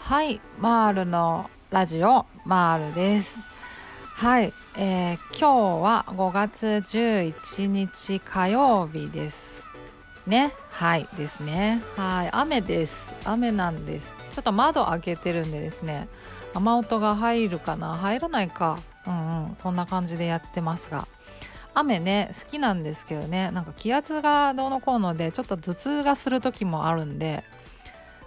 はいマールのラジオマールです。はい、えー、今日は5月11日火曜日ですね。はいですね。はい雨です。雨なんです。ちょっと窓開けてるんでですね。雨音が入るかな？入らないか。うんうんそんな感じでやってますが。雨ね好きなんですけどねなんか気圧がどうのこうのでちょっと頭痛がする時もあるんで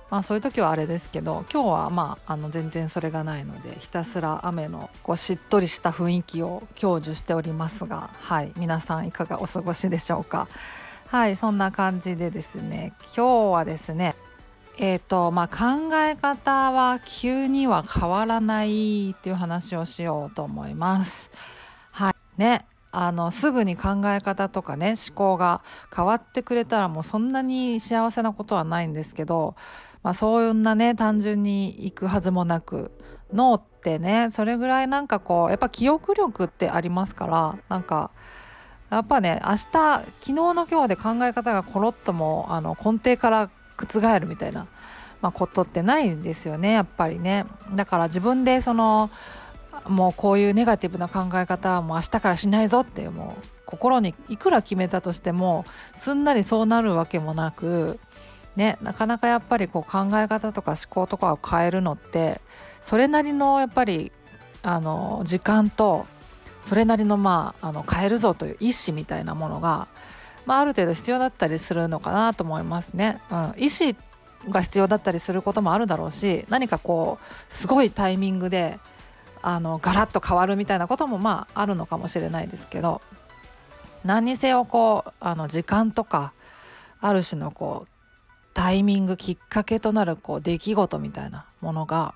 まあそういう時はあれですけど今日はまああの全然それがないのでひたすら雨のこうしっとりした雰囲気を享受しておりますがはい皆さんいかがお過ごしでしょうかはいそんな感じでですね今日はですねえーとまあ、考え方は急には変わらないっていう話をしようと思います。はいねあのすぐに考え方とかね思考が変わってくれたらもうそんなに幸せなことはないんですけどまあ、そんなね単純に行くはずもなく脳ってねそれぐらいなんかこうやっぱ記憶力ってありますからなんかやっぱね明日昨日の今日で考え方がコロッともあの根底から覆るみたいな、まあ、ことってないんですよねやっぱりね。だから自分でそのもうこういうネガティブな考え方はもう明日からしないぞってもう心にいくら決めたとしてもすんなりそうなるわけもなくね、なかなかやっぱりこう考え方とか思考とかを変えるのってそれなりのやっぱりあの時間とそれなりのまああの変えるぞという意思みたいなものが、まあ、ある程度必要だったりするのかなと思いますね。うん、意思が必要だったりすることもあるだろうし何かこうすごいタイミングであのガラッと変わるみたいなこともまああるのかもしれないですけど何にせよこうあの時間とかある種のこうタイミングきっかけとなるこう出来事みたいなものが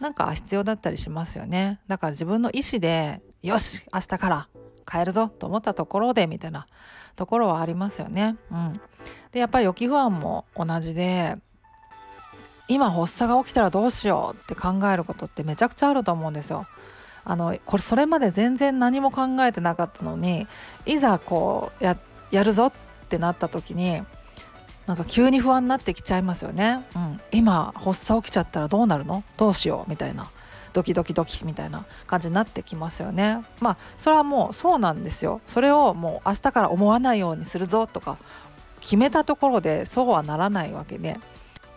なんか必要だったりしますよねだから自分の意思でよし明日から変えるぞと思ったところでみたいなところはありますよね。うん、でやっぱり予期不安も同じで今発作が起きたらどうしようって考えることってめちゃくちゃあると思うんですよ。あのこれそれまで全然何も考えてなかったのにいざこうやるぞってなった時になんか急に不安になってきちゃいますよね、うん、今発作起きちゃったらどうなるの？どうしようみたいな。ドキドキドキみたいな感じになってきますよね。まあそれはもうそうなんですよ。それをもう明日から思わないようにするぞとか決めたところでそうはならないわけで。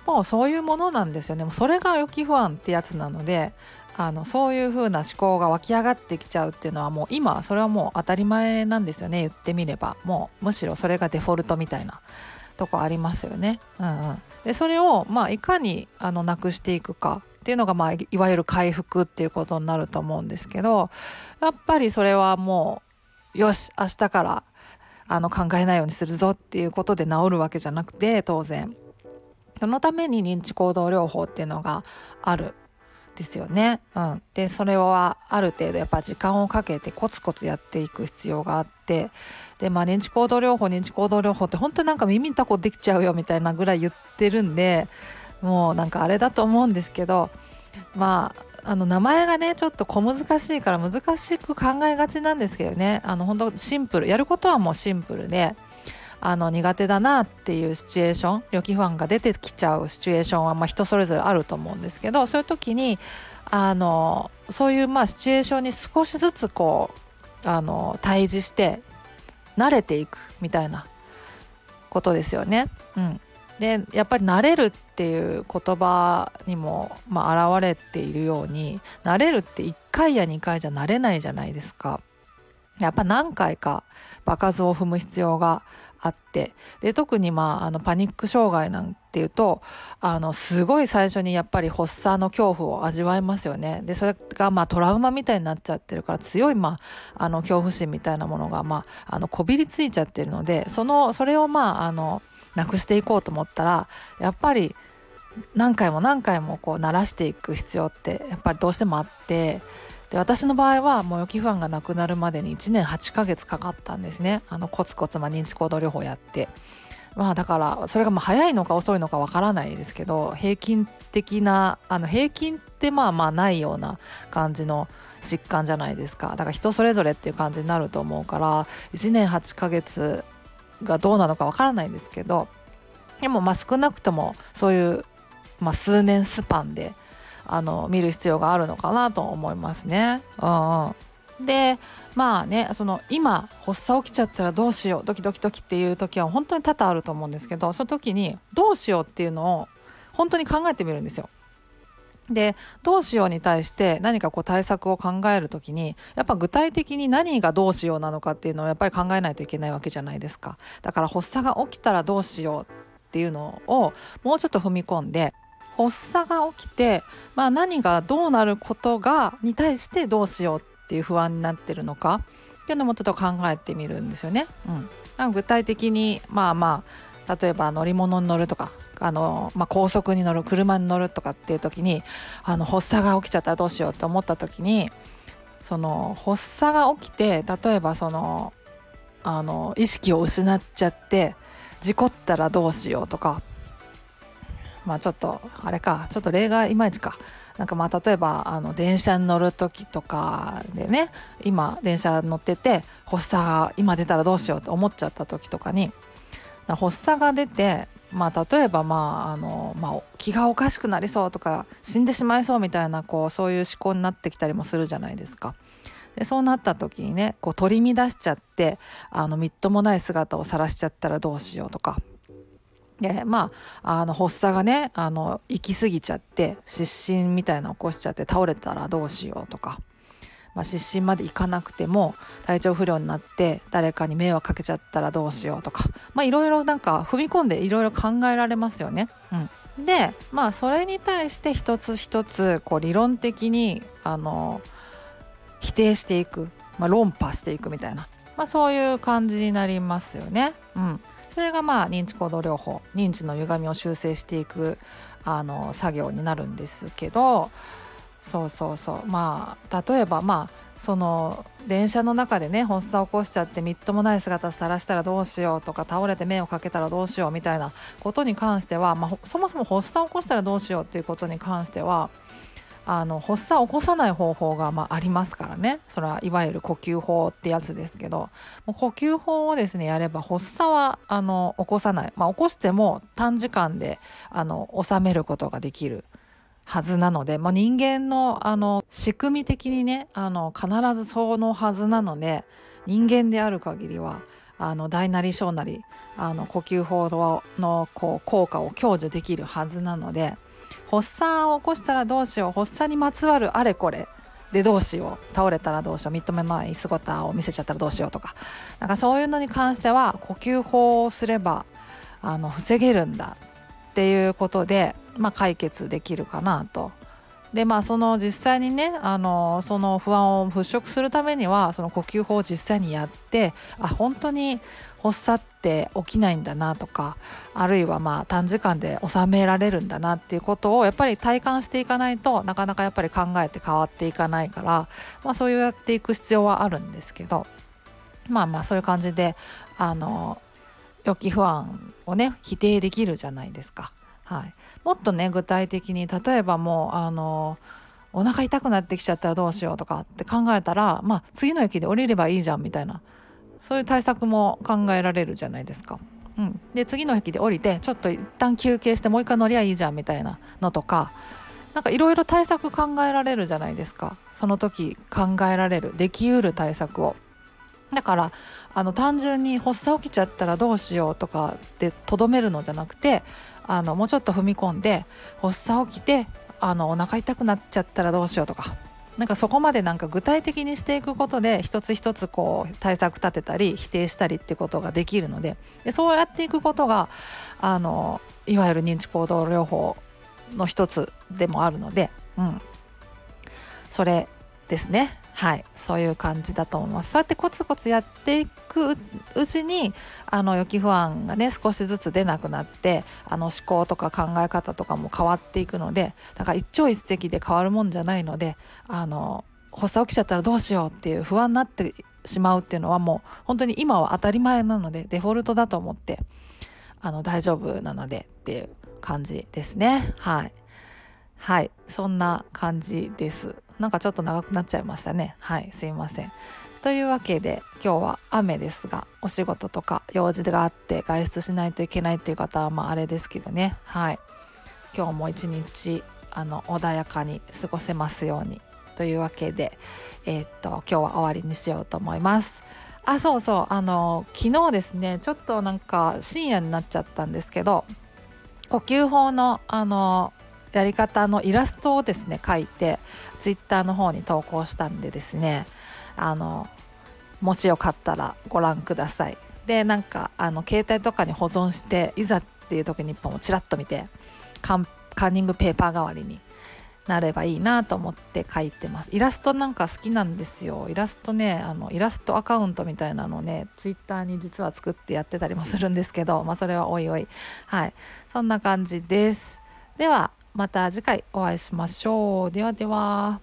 もうそういうものなんですよね。もうそれが予期不安ってやつなのであのそういう風な思考が湧き上がってきちゃうっていうのはもう今それはもう当たり前なんですよね。言ってみれば。もうむしろそれがデフォルトみたいなとこありますよね。うんうん、でそれを、まあ、いかにあのなくしていくかっていうのが、まあ、いわゆる回復っていうことになると思うんですけどやっぱりそれはもうよし明日からあの考えないようにするぞっていうことで治るわけじゃなくて当然。そのために認知行動療法っていうのがあるですよね。うん、でそれはある程度やっぱ時間をかけてコツコツやっていく必要があってでまあ認知行動療法認知行動療法って本当になんか耳たこできちゃうよみたいなぐらい言ってるんでもうなんかあれだと思うんですけどまああの名前がねちょっと小難しいから難しく考えがちなんですけどね。あの本当シンプル。やることはもうシンプルであの苦手だなっていうシチュエーション予期不安が出てきちゃうシチュエーションはまあ人それぞれあると思うんですけどそういう時にあのそういうまあシチュエーションに少しずつこうあの対峙して慣れていくみたいなことですよね。うん、でやっぱり慣れるっていう言葉にも、まあ、現れているように慣れるって1回や2回じゃ慣れないじゃないですか。やっぱ何回か場数を踏む必要があって。で特にまああのパニック障害なんていうとあのすごい最初にやっぱり発作の恐怖を味わいますよね。でそれがまあトラウマみたいになっちゃってるから強いまああの恐怖心みたいなものがまああのこびりついちゃってるのでそのそれをまああのなくしていこうと思ったらやっぱり何回も何回もこう慣らしていく必要ってやっぱりどうしてもあってで私の場合はもう予期不安がなくなるまでに1年8ヶ月かかったんですね。あのコツコツま認知行動療法やって。まあだからそれがまあ早いのか遅いのかわからないですけど平均的なあの平均ってまあまあないような感じの疾患じゃないですか。だから人それぞれっていう感じになると思うから1年8ヶ月がどうなのかわからないんですけどでもまあ少なくともそういう、まあ、数年スパンであの見る必要があるのかなと思いますね。うん、うんでまあねその今発作起きちゃったらどうしようドキドキドキっていう時は本当に多々あると思うんですけどその時にどうしようっていうのを本当に考えてみるんですよ。でどうしように対して何かこう対策を考える時にやっぱ具体的に何がどうしようなのかっていうのをやっぱり考えないといけないわけじゃないですかだから発作が起きたらどうしようっていうのをもうちょっと踏み込んで発作が起きて、まあ、何がどうなることがに対してどうしようっていう不安になってるのかっていうのもちょっと考えてみるんですよね。うん、具体的にまあまあ例えば乗り物に乗るとかあの、まあ、高速に乗る車に乗るとかっていう時にあの発作が起きちゃったらどうしようって思った時にその発作が起きて例えばそのあの意識を失っちゃって事故ったらどうしようとかまあちょっとあれかちょっと例がいまいちかなんかまあ例えばあの電車に乗る時とかでね今電車乗ってて発作が今出たらどうしようと思っちゃった時とかに発作が出てまあ、例えば、まああのまあ、気がおかしくなりそうとか死んでしまいそうみたいなこうそういう思考になってきたりもするじゃないですか。でそうなった時にねこう取り乱しちゃってあのみっともない姿を晒しちゃったらどうしようとか。でまああの発作がねあの行き過ぎちゃって失神みたいなの起こしちゃって倒れたらどうしようとか。まあ、失神まで行かなくても体調不良になって誰かに迷惑かけちゃったらどうしようとかいろいろなんか踏み込んでいろいろ考えられますよね。うん、でまあそれに対して一つ一つこう理論的にあの否定していく、まあ、論破していくみたいな、まあ、そういう感じになりますよね。うん、それがまあ認知行動療法認知の歪みを修正していくあの作業になるんですけどそうそうそう。まあ例えばまあその電車の中でね発作を起こしちゃってみっともない姿さらしたらどうしようとか倒れて目をかけたらどうしようみたいなことに関しては、まあ、そもそも発作を起こしたらどうしようっていうことに関してはあの発作を起こさない方法がまあありますからね。それはいわゆる呼吸法ってやつですけど。もう呼吸法をですねやれば発作はあの起こさない、まあ、起こしても短時間であの収めることができるはずなので、まあ、人間のあの仕組み的にねあの必ずそのはずなので人間である限りはあの大なり小なりあの呼吸法のこう効果を享受できるはずなので。発作を起こしたらどうしよう発作にまつわるあれこれでどうしよう倒れたらどうしよう認めない姿を見せちゃったらどうしようとかなんかそういうのに関しては呼吸法をすればあの防げるんだっていうことで、まあ、解決できるかなと。でまあその実際にねあのその不安を払拭するためにはその呼吸法を実際にやってあ本当に発作って起きないんだなとかあるいはまあ短時間で収められるんだなっていうことをやっぱり体感していかないとなかなかやっぱり考えて変わっていかないから、まあ、そうやっていく必要はあるんですけどまあまあそういう感じであの予期不安をね否定できるじゃないですか。はい、もっとね具体的に例えばもうあのお腹痛くなってきちゃったらどうしようとかって考えたらまあ次の駅で降りればいいじゃんみたいなそういう対策も考えられるじゃないですか。うん、で次の駅で降りてちょっと一旦休憩してもう一回乗りゃいいじゃんみたいなのとかなんかいろいろ対策考えられるじゃないですかその時考えられるできうる対策を。だからあの単純に発作起きちゃったらどうしようとかでとどめるのじゃなくてあのもうちょっと踏み込んで発作起きてあのお腹痛くなっちゃったらどうしようとか。なんかそこまでなんか具体的にしていくことで一つ一つこう対策立てたり否定したりってことができるのででそうやっていくことがあのいわゆる認知行動療法の一つでもあるので、うん、それですね。はいそういう感じだと思います。そうやってコツコツやっていくうちにあの予期不安がね少しずつ出なくなってあの思考とか考え方とかも変わっていくのでだから一朝一夕で変わるもんじゃないのであの発作起きちゃったらどうしようっていう不安になってしまうっていうのはもう本当に今は当たり前なのでデフォルトだと思ってあの大丈夫なのでっていう感じですね。はい。はいそんな感じです。なんかちょっと長くなっちゃいましたね。はいすいません。というわけで今日は雨ですがお仕事とか用事があって外出しないといけないっていう方はまああれですけどね。はい。今日も一日あの穏やかに過ごせますように。というわけでえー、っと今日は終わりにしようと思います。あそうそう。あの昨日ですねちょっとなんか深夜になっちゃったんですけど呼吸法のあのやり方のイラストをですね書いてツイッターの方に投稿したんでですねあのもしよかったらご覧ください。でなんかあの携帯とかに保存していざっていう時に一本をちらっと見てカンニングペーパー代わりになればいいなと思って書いてます。イラストなんか好きなんですよ。イラストねあのイラストアカウントみたいなのねツイッターに実は作ってやってたりもするんですけどまあそれはおいおい。はい。そんな感じです。ではまた次回お会いしましょう。ではでは。